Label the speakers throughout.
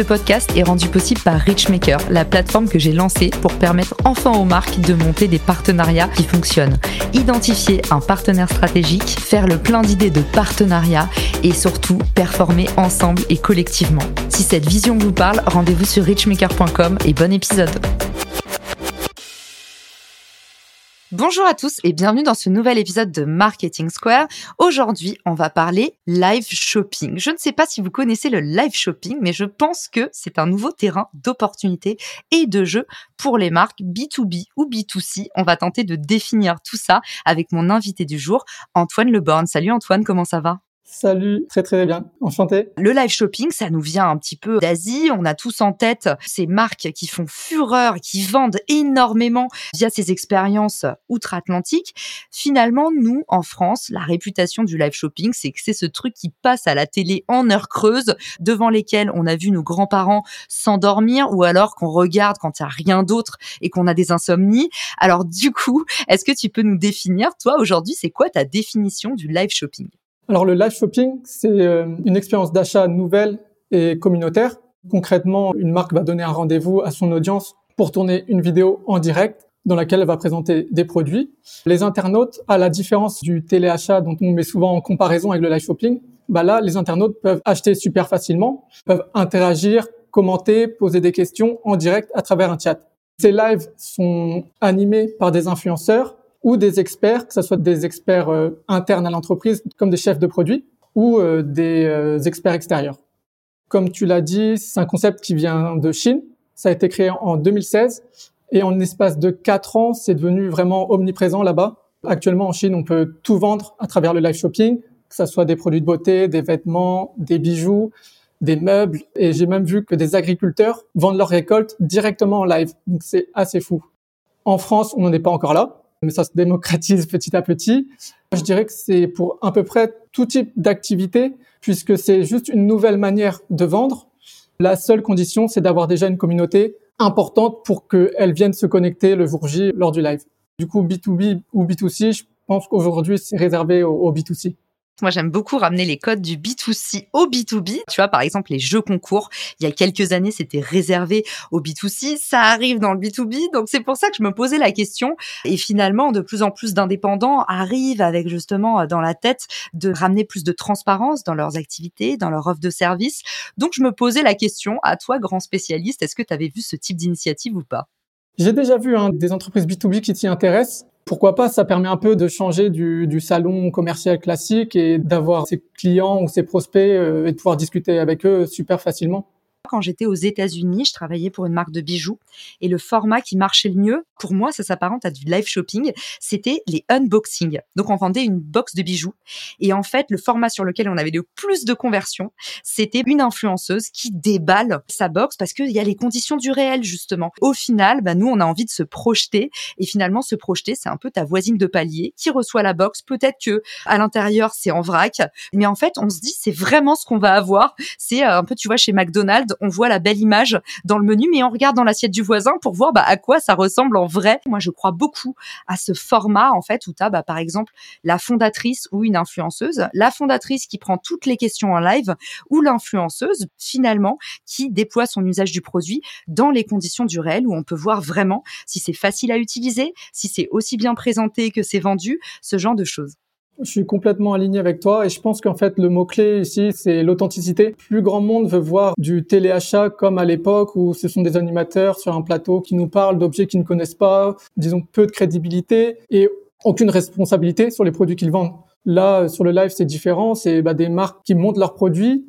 Speaker 1: Ce podcast est rendu possible par Richmaker, la plateforme que j'ai lancée pour permettre enfin aux marques de monter des partenariats qui fonctionnent. Identifier un partenaire stratégique, faire le plein d'idées de partenariat et surtout performer ensemble et collectivement. Si cette vision vous parle, rendez-vous sur richmaker.com et bon épisode. Bonjour à tous et bienvenue dans ce nouvel épisode de Marketing Square. Aujourd'hui, on va parler live shopping. Je ne sais pas si vous connaissez le live shopping, mais je pense que c'est un nouveau terrain d'opportunités et de jeu pour les marques B2B ou B2C. On va tenter de définir tout ça avec mon invité du jour, Antoine Leborn. Salut Antoine, comment ça va?
Speaker 2: Salut, très très bien, enchanté.
Speaker 1: Le live shopping, ça nous vient un petit peu d'Asie. On a tous en tête ces marques qui font fureur, qui vendent énormément via ces expériences outre-Atlantique. Finalement, nous, en France, la réputation du live shopping, c'est que c'est ce truc qui passe à la télé en heure creuse, devant lesquels on a vu nos grands-parents s'endormir ou alors qu'on regarde quand il n'y a rien d'autre et qu'on a des insomnies. Alors du coup, est-ce que tu peux nous définir, toi, aujourd'hui, c'est quoi ta définition du live shopping?
Speaker 2: Alors le live shopping, c'est euh, une expérience d'achat nouvelle et communautaire. Concrètement, une marque va donner un rendez-vous à son audience pour tourner une vidéo en direct dans laquelle elle va présenter des produits. Les internautes, à la différence du téléachat dont on met souvent en comparaison avec le live shopping, bah là, les internautes peuvent acheter super facilement, peuvent interagir, commenter, poser des questions en direct à travers un chat. Ces lives sont animés par des influenceurs ou des experts, que ce soit des experts euh, internes à l'entreprise comme des chefs de produits ou euh, des euh, experts extérieurs. Comme tu l'as dit, c'est un concept qui vient de Chine. Ça a été créé en 2016 et en espace de quatre ans, c'est devenu vraiment omniprésent là-bas. Actuellement, en Chine, on peut tout vendre à travers le live shopping, que ce soit des produits de beauté, des vêtements, des bijoux, des meubles. Et j'ai même vu que des agriculteurs vendent leurs récoltes directement en live. Donc c'est assez fou. En France, on n'en est pas encore là mais ça se démocratise petit à petit. Je dirais que c'est pour à peu près tout type d'activité, puisque c'est juste une nouvelle manière de vendre. La seule condition, c'est d'avoir déjà une communauté importante pour qu'elle vienne se connecter le jour J lors du live. Du coup, B2B ou B2C, je pense qu'aujourd'hui, c'est réservé au, au B2C.
Speaker 1: Moi, j'aime beaucoup ramener les codes du B2C au B2B. Tu vois, par exemple, les jeux concours. Il y a quelques années, c'était réservé au B2C. Ça arrive dans le B2B. Donc, c'est pour ça que je me posais la question. Et finalement, de plus en plus d'indépendants arrivent avec justement euh, dans la tête de ramener plus de transparence dans leurs activités, dans leur offre de service. Donc, je me posais la question à toi, grand spécialiste. Est-ce que tu avais vu ce type d'initiative ou pas?
Speaker 2: J'ai déjà vu hein, des entreprises B2B qui s'y intéressent pourquoi pas Ça permet un peu de changer du, du salon commercial classique et d'avoir ses clients ou ses prospects euh, et de pouvoir discuter avec eux super facilement.
Speaker 1: Quand j'étais aux États-Unis, je travaillais pour une marque de bijoux et le format qui marchait le mieux, pour moi, ça s'apparente à du live shopping, c'était les unboxings. Donc on vendait une box de bijoux et en fait, le format sur lequel on avait le plus de conversion, c'était une influenceuse qui déballe sa box parce qu'il y a les conditions du réel justement. Au final, bah, nous, on a envie de se projeter et finalement, se projeter, c'est un peu ta voisine de palier qui reçoit la box. Peut-être que à l'intérieur, c'est en vrac, mais en fait, on se dit, c'est vraiment ce qu'on va avoir. C'est euh, un peu, tu vois, chez McDonald's, on voit la belle image dans le menu, mais on regarde dans l'assiette du voisin pour voir bah, à quoi ça ressemble en vrai. Moi, je crois beaucoup à ce format, en fait, où tu as, bah, par exemple, la fondatrice ou une influenceuse, la fondatrice qui prend toutes les questions en live, ou l'influenceuse, finalement, qui déploie son usage du produit dans les conditions du réel, où on peut voir vraiment si c'est facile à utiliser, si c'est aussi bien présenté que c'est vendu, ce genre de choses.
Speaker 2: Je suis complètement aligné avec toi et je pense qu'en fait le mot-clé ici c'est l'authenticité. Plus grand monde veut voir du téléachat comme à l'époque où ce sont des animateurs sur un plateau qui nous parlent d'objets qu'ils ne connaissent pas, disons peu de crédibilité et aucune responsabilité sur les produits qu'ils vendent. Là sur le live c'est différent, c'est bah, des marques qui montent leurs produits.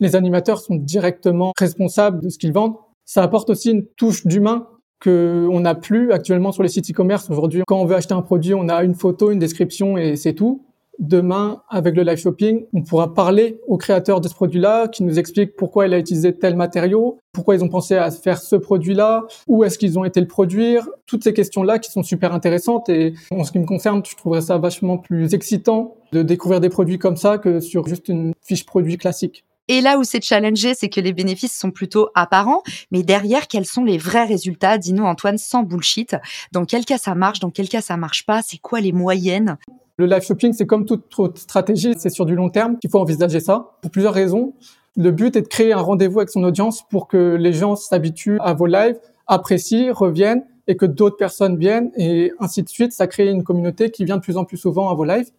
Speaker 2: Les animateurs sont directement responsables de ce qu'ils vendent. Ça apporte aussi une touche d'humain qu'on n'a plus actuellement sur les sites e-commerce. Aujourd'hui, quand on veut acheter un produit, on a une photo, une description et c'est tout. Demain, avec le live shopping, on pourra parler au créateur de ce produit-là, qui nous explique pourquoi il a utilisé tel matériau, pourquoi ils ont pensé à faire ce produit-là, où est-ce qu'ils ont été le produire. Toutes ces questions-là qui sont super intéressantes et en ce qui me concerne, je trouverais ça vachement plus excitant de découvrir des produits comme ça que sur juste une fiche produit classique.
Speaker 1: Et là où c'est challengé, c'est que les bénéfices sont plutôt apparents, mais derrière, quels sont les vrais résultats Dis-nous Antoine, sans bullshit? Dans quel cas ça marche, dans quel cas ça marche pas? C'est quoi les moyennes?
Speaker 2: Le live shopping, c'est comme toute autre stratégie, c'est sur du long terme qu'il faut envisager ça, pour plusieurs raisons. Le but est de créer un rendez-vous avec son audience pour que les gens s'habituent à vos lives, apprécient, reviennent et que d'autres personnes viennent et ainsi de suite. Ça crée une communauté qui vient de plus en plus souvent à vos lives.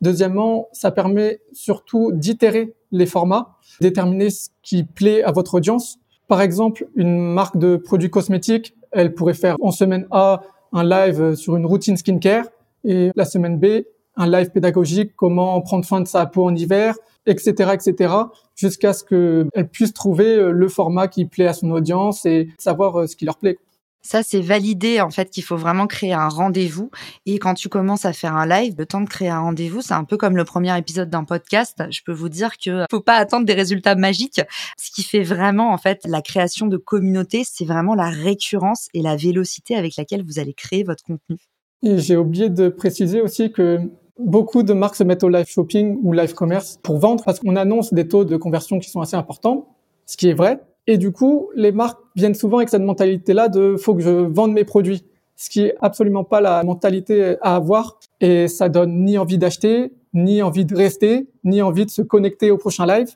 Speaker 2: Deuxièmement, ça permet surtout d'itérer les formats, déterminer ce qui plaît à votre audience. Par exemple, une marque de produits cosmétiques, elle pourrait faire en semaine A un live sur une routine skincare et la semaine B un live pédagogique, comment prendre soin de sa peau en hiver, etc., etc., jusqu'à ce qu'elle puisse trouver le format qui plaît à son audience et savoir ce qui leur plaît.
Speaker 1: Ça, c'est validé en fait qu'il faut vraiment créer un rendez-vous. Et quand tu commences à faire un live, le temps de créer un rendez-vous, c'est un peu comme le premier épisode d'un podcast. Je peux vous dire que faut pas attendre des résultats magiques. Ce qui fait vraiment en fait la création de communauté, c'est vraiment la récurrence et la vélocité avec laquelle vous allez créer votre contenu.
Speaker 2: Et j'ai oublié de préciser aussi que Beaucoup de marques se mettent au live shopping ou live commerce pour vendre parce qu'on annonce des taux de conversion qui sont assez importants, ce qui est vrai. Et du coup, les marques viennent souvent avec cette mentalité-là de faut que je vende mes produits, ce qui est absolument pas la mentalité à avoir. Et ça donne ni envie d'acheter, ni envie de rester, ni envie de se connecter au prochain live.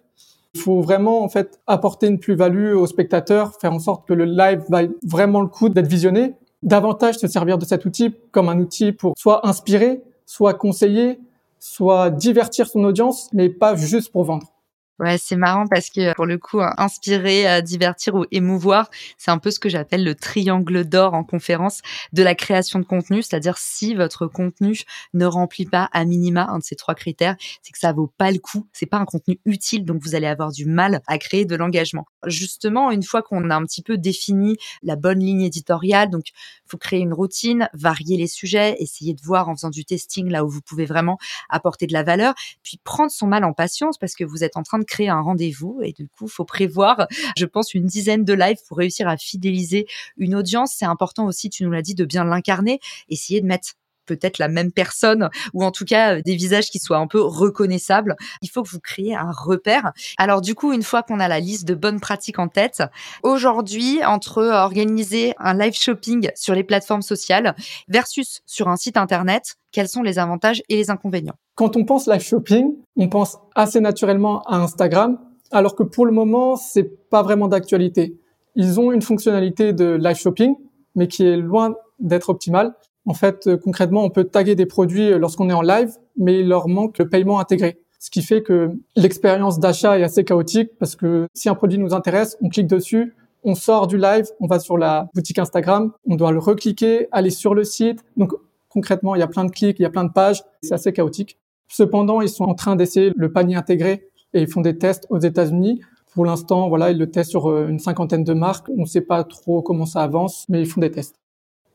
Speaker 2: Il faut vraiment en fait apporter une plus-value aux spectateurs, faire en sorte que le live vaille vraiment le coup d'être visionné. Davantage se servir de cet outil comme un outil pour soit inspirer, soit conseiller, soit divertir son audience, mais pas juste pour vendre.
Speaker 1: Ouais, c'est marrant parce que pour le coup, inspirer, euh, divertir ou émouvoir, c'est un peu ce que j'appelle le triangle d'or en conférence de la création de contenu. C'est-à-dire si votre contenu ne remplit pas à minima un de ces trois critères, c'est que ça vaut pas le coup. C'est pas un contenu utile, donc vous allez avoir du mal à créer de l'engagement. Justement, une fois qu'on a un petit peu défini la bonne ligne éditoriale, donc faut créer une routine, varier les sujets, essayer de voir en faisant du testing là où vous pouvez vraiment apporter de la valeur, puis prendre son mal en patience parce que vous êtes en train de créer un rendez-vous et du coup, faut prévoir, je pense, une dizaine de lives pour réussir à fidéliser une audience. C'est important aussi, tu nous l'as dit, de bien l'incarner, essayer de mettre peut-être la même personne ou en tout cas euh, des visages qui soient un peu reconnaissables. Il faut que vous créiez un repère. Alors du coup, une fois qu'on a la liste de bonnes pratiques en tête, aujourd'hui, entre organiser un live shopping sur les plateformes sociales versus sur un site internet, quels sont les avantages et les inconvénients?
Speaker 2: Quand on pense live shopping, on pense assez naturellement à Instagram, alors que pour le moment, c'est pas vraiment d'actualité. Ils ont une fonctionnalité de live shopping, mais qui est loin d'être optimale. En fait, euh, concrètement, on peut taguer des produits euh, lorsqu'on est en live, mais il leur manque le paiement intégré. Ce qui fait que l'expérience d'achat est assez chaotique parce que si un produit nous intéresse, on clique dessus, on sort du live, on va sur la boutique Instagram, on doit le recliquer, aller sur le site. Donc concrètement, il y a plein de clics, il y a plein de pages, c'est assez chaotique. Cependant, ils sont en train d'essayer le panier intégré et ils font des tests aux États-Unis. Pour l'instant, voilà, ils le testent sur euh, une cinquantaine de marques. On ne sait pas trop comment ça avance, mais ils font des tests.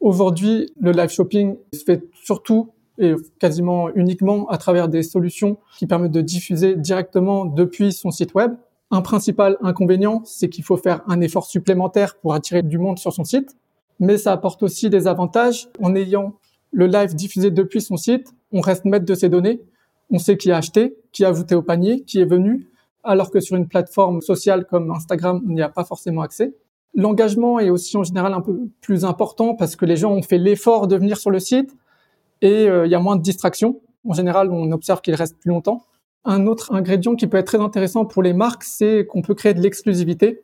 Speaker 2: Aujourd'hui, le live shopping se fait surtout et quasiment uniquement à travers des solutions qui permettent de diffuser directement depuis son site web. Un principal inconvénient, c'est qu'il faut faire un effort supplémentaire pour attirer du monde sur son site, mais ça apporte aussi des avantages. En ayant le live diffusé depuis son site, on reste maître de ses données, on sait qui a acheté, qui a ajouté au panier, qui est venu, alors que sur une plateforme sociale comme Instagram, on n'y a pas forcément accès. L'engagement est aussi en général un peu plus important parce que les gens ont fait l'effort de venir sur le site et euh, il y a moins de distractions. En général, on observe qu'ils restent plus longtemps. Un autre ingrédient qui peut être très intéressant pour les marques, c'est qu'on peut créer de l'exclusivité.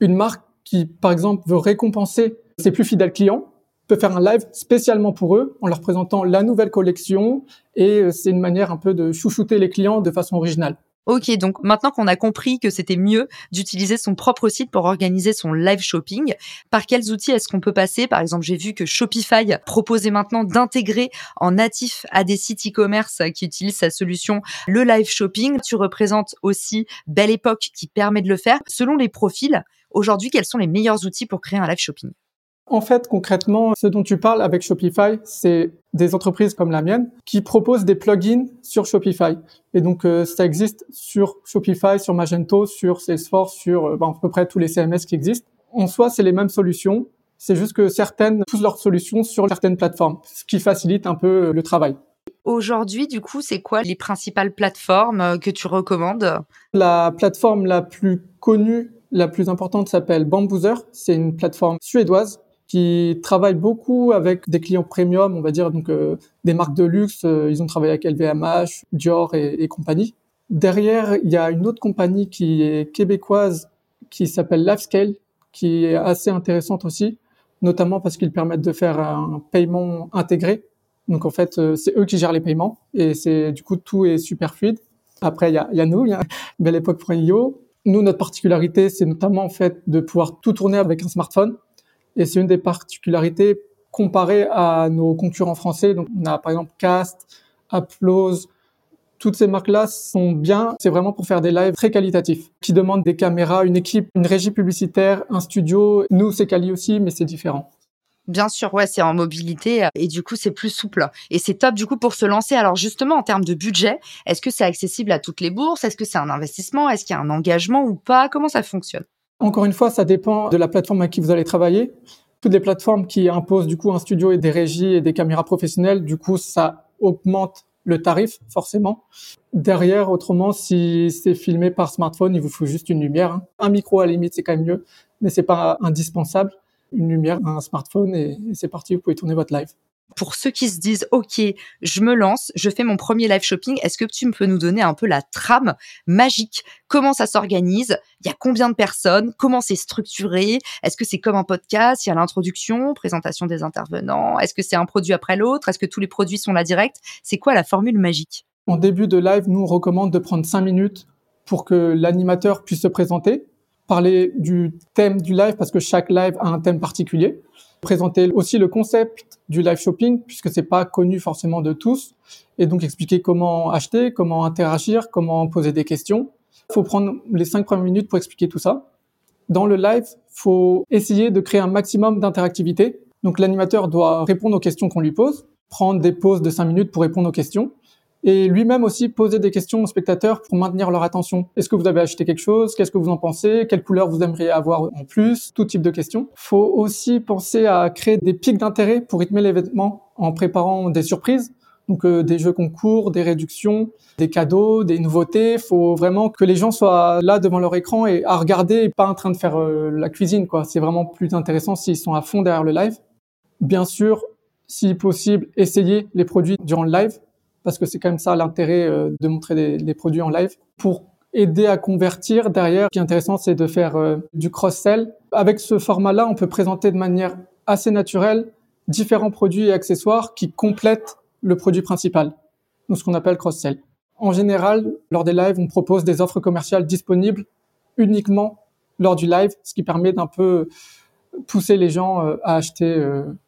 Speaker 2: Une marque qui, par exemple, veut récompenser ses plus fidèles clients peut faire un live spécialement pour eux en leur présentant la nouvelle collection et euh, c'est une manière un peu de chouchouter les clients de façon originale.
Speaker 1: Ok, donc maintenant qu'on a compris que c'était mieux d'utiliser son propre site pour organiser son live shopping, par quels outils est-ce qu'on peut passer? Par exemple, j'ai vu que Shopify proposait maintenant d'intégrer en natif à des sites e-commerce qui utilisent sa solution le live shopping. Tu représentes aussi Belle Époque qui permet de le faire. Selon les profils, aujourd'hui, quels sont les meilleurs outils pour créer un live shopping?
Speaker 2: En fait, concrètement, ce dont tu parles avec Shopify, c'est des entreprises comme la mienne qui proposent des plugins sur Shopify. Et donc, euh, ça existe sur Shopify, sur Magento, sur Salesforce, sur euh, ben, à peu près tous les CMS qui existent. En soi, c'est les mêmes solutions. C'est juste que certaines poussent leurs solutions sur certaines plateformes, ce qui facilite un peu le travail.
Speaker 1: Aujourd'hui, du coup, c'est quoi les principales plateformes euh, que tu recommandes?
Speaker 2: La plateforme la plus connue, la plus importante s'appelle Bamboozer. C'est une plateforme suédoise qui travaille beaucoup avec des clients premium, on va dire, donc euh, des marques de luxe. Euh, ils ont travaillé avec LVMH, Dior et, et, compagnie. Derrière, il y a une autre compagnie qui est québécoise qui s'appelle Lifescale, qui est assez intéressante aussi, notamment parce qu'ils permettent de faire un paiement intégré donc en fait, euh, c'est eux qui gèrent les paiements et c'est du coup tout est super fluide. Après, il y a, y a, nous, il y a belle époque. Nous, notre particularité, c'est notamment en fait de pouvoir tout tourner avec un smartphone. Et c'est une des particularités comparées à nos concurrents français. Donc on a par exemple Cast, Applause, toutes ces marques-là sont bien. C'est vraiment pour faire des lives très qualitatifs, qui demandent des caméras, une équipe, une régie publicitaire, un studio. Nous, c'est quali aussi, mais c'est différent.
Speaker 1: Bien sûr, ouais, c'est en mobilité euh, et du coup c'est plus souple et c'est top du coup pour se lancer. Alors justement en termes de budget, est-ce que c'est accessible à toutes les bourses? Est-ce que c'est un investissement? Est-ce qu'il y a un engagement ou pas? Comment ça fonctionne?
Speaker 2: Encore une fois, ça dépend de la plateforme à qui vous allez travailler. Toutes les plateformes qui imposent du coup un studio et des régies et des caméras professionnelles, du coup ça augmente le tarif forcément. Derrière, autrement, si c'est filmé par smartphone, il vous faut juste une lumière. Hein. Un micro à la limite, c'est quand même mieux, mais c'est pas indispensable une lumière, un smartphone et, c'est parti, vous pouvez tourner votre live.
Speaker 1: Pour ceux qui se disent, OK, je me lance, je fais mon premier live shopping, est-ce que tu peux nous donner un peu la trame magique? Comment ça s'organise? Il y a combien de personnes? Comment c'est structuré? Est-ce que c'est comme un podcast? Il y a l'introduction, présentation des intervenants. Est-ce que c'est un produit après l'autre? Est-ce que tous les produits sont là direct? C'est quoi la formule magique?
Speaker 2: En début de live, nous, on recommande de prendre cinq minutes pour que l'animateur puisse se présenter parler du thème du live parce que chaque live a un thème particulier. Présenter aussi le concept du live shopping puisque c'est pas connu forcément de tous et donc expliquer comment acheter, comment interagir, comment poser des questions. Il faut prendre les cinq premières minutes pour expliquer tout ça. Dans le live, faut essayer de créer un maximum d'interactivité. Donc l'animateur doit répondre aux questions qu'on lui pose, prendre des pauses de cinq minutes pour répondre aux questions et lui-même aussi poser des questions aux spectateurs pour maintenir leur attention. Est-ce que vous avez acheté quelque chose? Qu'est-ce que vous en pensez? Quelle couleur vous aimeriez avoir en plus? Tout type de questions. Faut aussi penser à créer des pics d'intérêt pour rythmer l'événement en préparant des surprises. Donc euh, des jeux concours, des réductions, des cadeaux, des nouveautés. Faut vraiment que les gens soient là devant leur écran et à regarder et pas en train de faire euh, la cuisine quoi. C'est vraiment plus intéressant s'ils sont à fond derrière le live. Bien sûr, si possible, essayez les produits durant le live parce que c'est quand même ça l'intérêt euh, de montrer les, produits en live. Pour aider à convertir derrière, ce qui est intéressant, c'est de faire euh, du cross-sell. Avec ce format-là, on peut présenter de manière assez naturelle différents produits et accessoires qui complètent le produit principal, donc ce qu'on appelle cross-sell. En général, lors des lives, on propose des offres commerciales disponibles uniquement lors du live, ce qui permet d'un peu pousser les gens euh, à acheter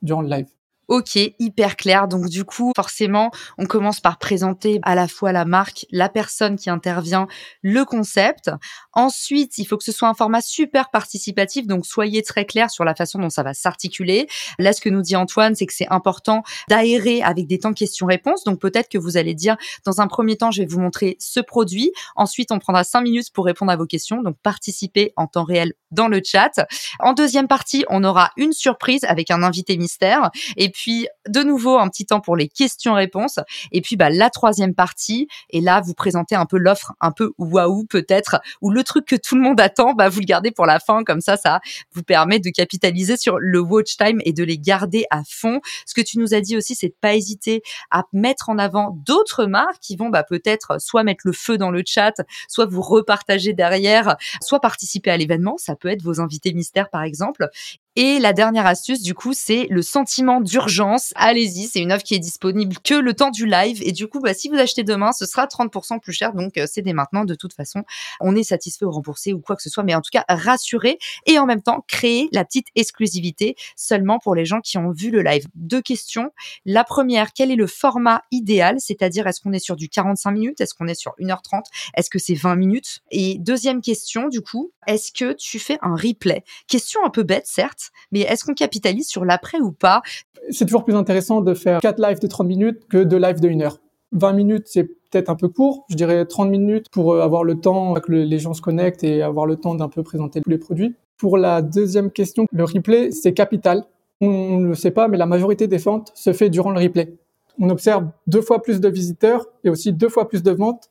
Speaker 2: durant le live.
Speaker 1: Ok, hyper clair. Donc du coup, forcément, on commence par présenter à la fois la marque, la personne qui intervient, le concept. Ensuite, il faut que ce soit un format super participatif, donc soyez très clair sur la façon dont ça va s'articuler. Là, ce que nous dit Antoine, c'est que c'est important d'aérer avec des temps questions-réponses. Donc peut-être que vous allez dire, dans un premier temps, je vais vous montrer ce produit. Ensuite, on prendra cinq minutes pour répondre à vos questions. Donc participez en temps réel dans le chat. En deuxième partie, on aura une surprise avec un invité mystère. Et puis puis de nouveau un petit temps pour les questions-réponses. Et puis bah la troisième partie. Et là, vous présentez un peu l'offre, un peu waouh peut-être, ou le truc que tout le monde attend. Bah vous le gardez pour la fin, comme ça, ça vous permet de capitaliser sur le watch time et de les garder à fond. Ce que tu nous as dit aussi, c'est de pas hésiter à mettre en avant d'autres marques qui vont bah peut-être soit mettre le feu dans le chat, soit vous repartager derrière, soit participer à l'événement. Ça peut être vos invités mystères par exemple. Et la dernière astuce, du coup, c'est le sentiment d'urgence. Allez-y, c'est une offre qui est disponible que le temps du live. Et du coup, bah, si vous achetez demain, ce sera 30% plus cher. Donc, euh, c'est dès maintenant. De toute façon, on est satisfait ou remboursé ou quoi que ce soit. Mais en tout cas, rassurez et en même temps, créer la petite exclusivité seulement pour les gens qui ont vu le live. Deux questions. La première, quel est le format idéal? C'est-à-dire, est-ce qu'on est sur du 45 minutes? Est-ce qu'on est sur 1h30? Est-ce que c'est 20 minutes? Et deuxième question, du coup, est-ce que tu fais un replay? Question un peu bête, certes mais est-ce qu'on capitalise sur l'après ou pas?
Speaker 2: C'est toujours plus intéressant de faire quatre lives de 30 minutes que deux lives de 1 heure. 20 minutes, c'est peut-être un peu court. Je dirais 30 minutes pour euh, avoir le temps que les gens se connectent et avoir le temps d'un peu présenter tous les produits. Pour la deuxième question, le replay, c'est capital. On ne le sait pas, mais la majorité des ventes se fait durant le replay. On observe deux fois plus de visiteurs et aussi deux fois plus de ventes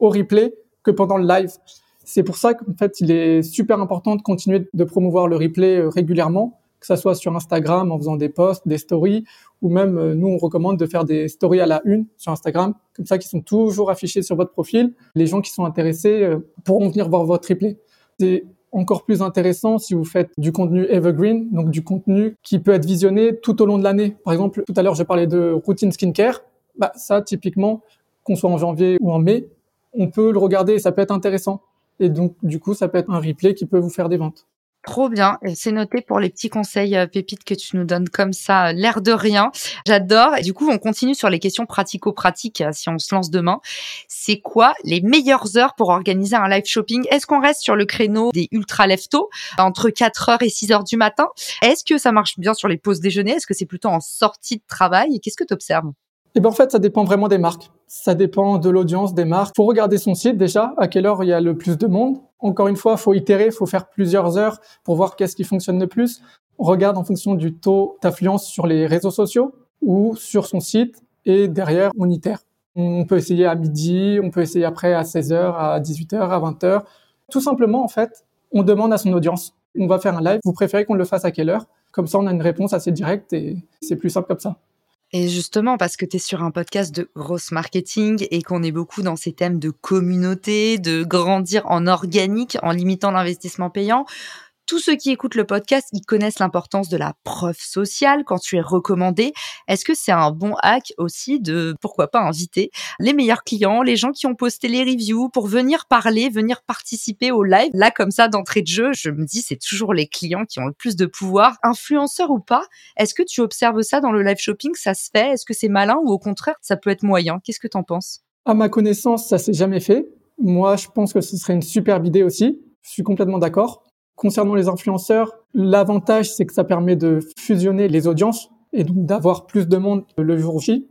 Speaker 2: au replay que pendant le live. C'est pour ça qu'en fait, il est super important de continuer de promouvoir le replay euh, régulièrement, que ça soit sur Instagram en faisant des posts, des stories, ou même euh, nous, on recommande de faire des stories à la une sur Instagram, comme ça, qui sont toujours affichés sur votre profil. Les gens qui sont intéressés euh, pourront venir voir votre replay. C'est encore plus intéressant si vous faites du contenu evergreen, donc du contenu qui peut être visionné tout au long de l'année. Par exemple, tout à l'heure, je parlais de routine skincare. Bah, ça, typiquement, qu'on soit en janvier ou en mai, on peut le regarder et ça peut être intéressant. Et donc, du coup, ça peut être un replay qui peut vous faire des ventes.
Speaker 1: Trop bien. C'est noté pour les petits conseils euh, pépites que tu nous donnes comme ça, euh, l'air de rien. J'adore. Et du coup, on continue sur les questions pratico-pratiques euh, si on se lance demain. C'est quoi les meilleures heures pour organiser un live shopping? Est-ce qu'on reste sur le créneau des ultra leftos entre 4h et 6h du matin? Est-ce que ça marche bien sur les pauses déjeuner? Est-ce que c'est plutôt en sortie de travail? Qu'est-ce que tu observes
Speaker 2: eh ben en fait, ça dépend vraiment des marques. Ça dépend de l'audience des marques. Faut regarder son site déjà, à quelle heure il y a le plus de monde. Encore une fois, faut itérer, faut faire plusieurs heures pour voir qu'est-ce qui fonctionne le plus. On regarde en fonction du taux d'affluence sur les réseaux sociaux ou sur son site et derrière, on itère. On peut essayer à midi, on peut essayer après à 16h, à 18h, à 20h. Tout simplement, en fait, on demande à son audience. On va faire un live. Vous préférez qu'on le fasse à quelle heure? Comme ça, on a une réponse assez directe et c'est plus simple comme ça.
Speaker 1: Et justement, parce que tu es sur un podcast de grosse marketing et qu'on est beaucoup dans ces thèmes de communauté, de grandir en organique, en limitant l'investissement payant, tous ceux qui écoutent le podcast, ils connaissent l'importance de la preuve sociale quand tu es recommandé. Est-ce que c'est un bon hack aussi de, pourquoi pas, inviter les meilleurs clients, les gens qui ont posté les reviews pour venir parler, venir participer au live? Là, comme ça, d'entrée de jeu, je me dis, c'est toujours les clients qui ont le plus de pouvoir. Influenceur ou pas, est-ce que tu observes ça dans le live shopping? Ça se fait? Est-ce que c'est malin ou au contraire, ça peut être moyen? Qu'est-ce que t'en penses?
Speaker 2: À ma connaissance, ça s'est jamais fait. Moi, je pense que ce serait une super idée aussi. Je suis complètement d'accord. Concernant les influenceurs, l'avantage, c'est que ça permet de fusionner les audiences et donc d'avoir plus de monde le jour J.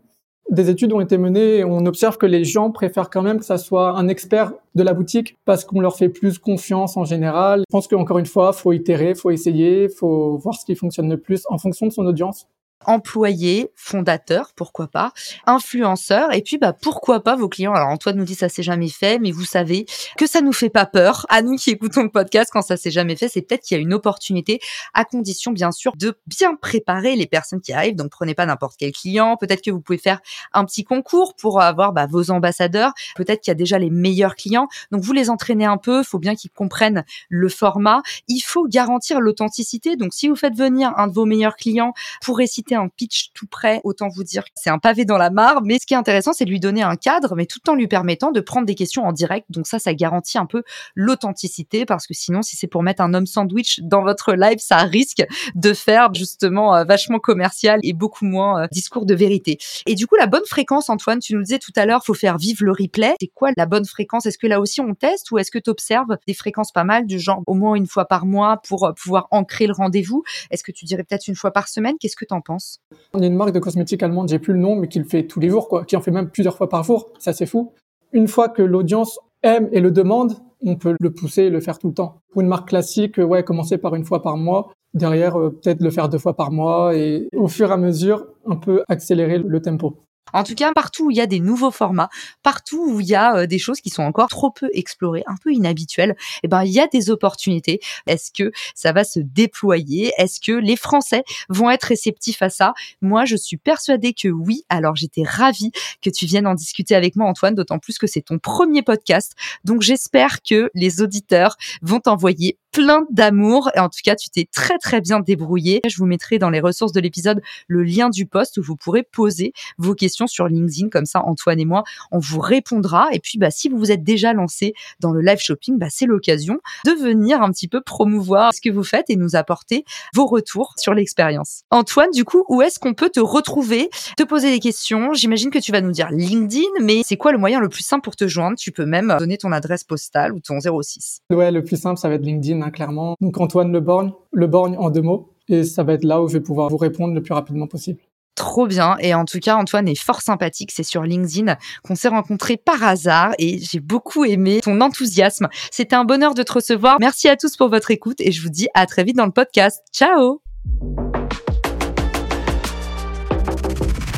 Speaker 2: Des études ont été menées et on observe que les gens préfèrent quand même que ça soit un expert de la boutique parce qu'on leur fait plus confiance en général. Je pense qu'encore une fois, faut itérer, faut essayer, faut voir ce qui fonctionne le plus en fonction de son audience
Speaker 1: employé, fondateur, pourquoi pas, influenceur, et puis bah pourquoi pas vos clients. Alors Antoine nous dit ça s'est jamais fait, mais vous savez que ça nous fait pas peur. À nous qui écoutons le podcast, quand ça s'est jamais fait, c'est peut-être qu'il y a une opportunité, à condition bien sûr de bien préparer les personnes qui arrivent. Donc prenez pas n'importe quel client. Peut-être que vous pouvez faire un petit concours pour avoir bah, vos ambassadeurs. Peut-être qu'il y a déjà les meilleurs clients. Donc vous les entraînez un peu. Faut bien qu'ils comprennent le format. Il faut garantir l'authenticité. Donc si vous faites venir un de vos meilleurs clients pour réciter un pitch tout prêt, autant vous dire que c'est un pavé dans la mare. Mais ce qui est intéressant, c'est de lui donner un cadre, mais tout en lui permettant de prendre des questions en direct. Donc ça, ça garantit un peu l'authenticité parce que sinon, si c'est pour mettre un homme sandwich dans votre live, ça risque de faire justement euh, vachement commercial et beaucoup moins euh, discours de vérité. Et du coup, la bonne fréquence, Antoine, tu nous disais tout à l'heure, faut faire vivre le replay. C'est quoi la bonne fréquence? Est-ce que là aussi on teste ou est-ce que tu observes des fréquences pas mal du genre au moins une fois par mois pour euh, pouvoir ancrer le rendez-vous? Est-ce que tu dirais peut-être une fois par semaine? Qu'est-ce que tu en penses?
Speaker 2: On a une marque de cosmétiques allemande, j'ai plus le nom, mais qui le fait tous les jours, qui en fait même plusieurs fois par jour. Ça, c'est fou. Une fois que l'audience aime et le demande, on peut le pousser et le faire tout le temps. Pour une marque classique, ouais, commencer par une fois par mois. Derrière, euh, peut-être le faire deux fois par mois et au fur et à mesure, un peu accélérer le tempo.
Speaker 1: En tout cas, partout où il y a des nouveaux formats, partout où il y a euh, des choses qui sont encore trop peu explorées, un peu inhabituelles, eh ben il y a des opportunités. Est-ce que ça va se déployer? Est-ce que les Français vont être réceptifs à ça? Moi, je suis persuadée que oui. Alors, j'étais ravie que tu viennes en discuter avec moi, Antoine, d'autant plus que c'est ton premier podcast. Donc, j'espère que les auditeurs vont t'envoyer plein d'amour. Et en tout cas, tu t'es très très bien débrouillé. Je vous mettrai dans les ressources de l'épisode le lien du post où vous pourrez poser vos questions sur LinkedIn. Comme ça, Antoine et moi, on vous répondra. Et puis, bah, si vous vous êtes déjà lancé dans le live shopping, bah, c'est l'occasion de venir un petit peu promouvoir ce que vous faites et nous apporter vos retours sur l'expérience. Antoine, du coup, où est-ce qu'on peut te retrouver, te poser des questions? J'imagine que tu vas nous dire LinkedIn, mais c'est quoi le moyen le plus simple pour te joindre? Tu peux même donner ton adresse postale ou ton 06.
Speaker 2: Ouais, le plus simple, ça va être LinkedIn, hein, clairement. Donc Antoine Le Borgne, Le Borgne en deux mots. et ça va être là où je vais pouvoir vous répondre le plus rapidement possible.
Speaker 1: Trop bien. Et en tout cas, Antoine est fort sympathique. C'est sur LinkedIn qu'on s'est rencontrés par hasard et j'ai beaucoup aimé ton enthousiasme. C'était un bonheur de te recevoir. Merci à tous pour votre écoute et je vous dis à très vite dans le podcast. Ciao!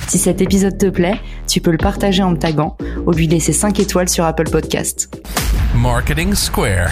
Speaker 1: Si cet épisode te plaît, tu peux le partager en me taguant ou lui laisser 5 étoiles sur Apple Podcast. Marketing Square.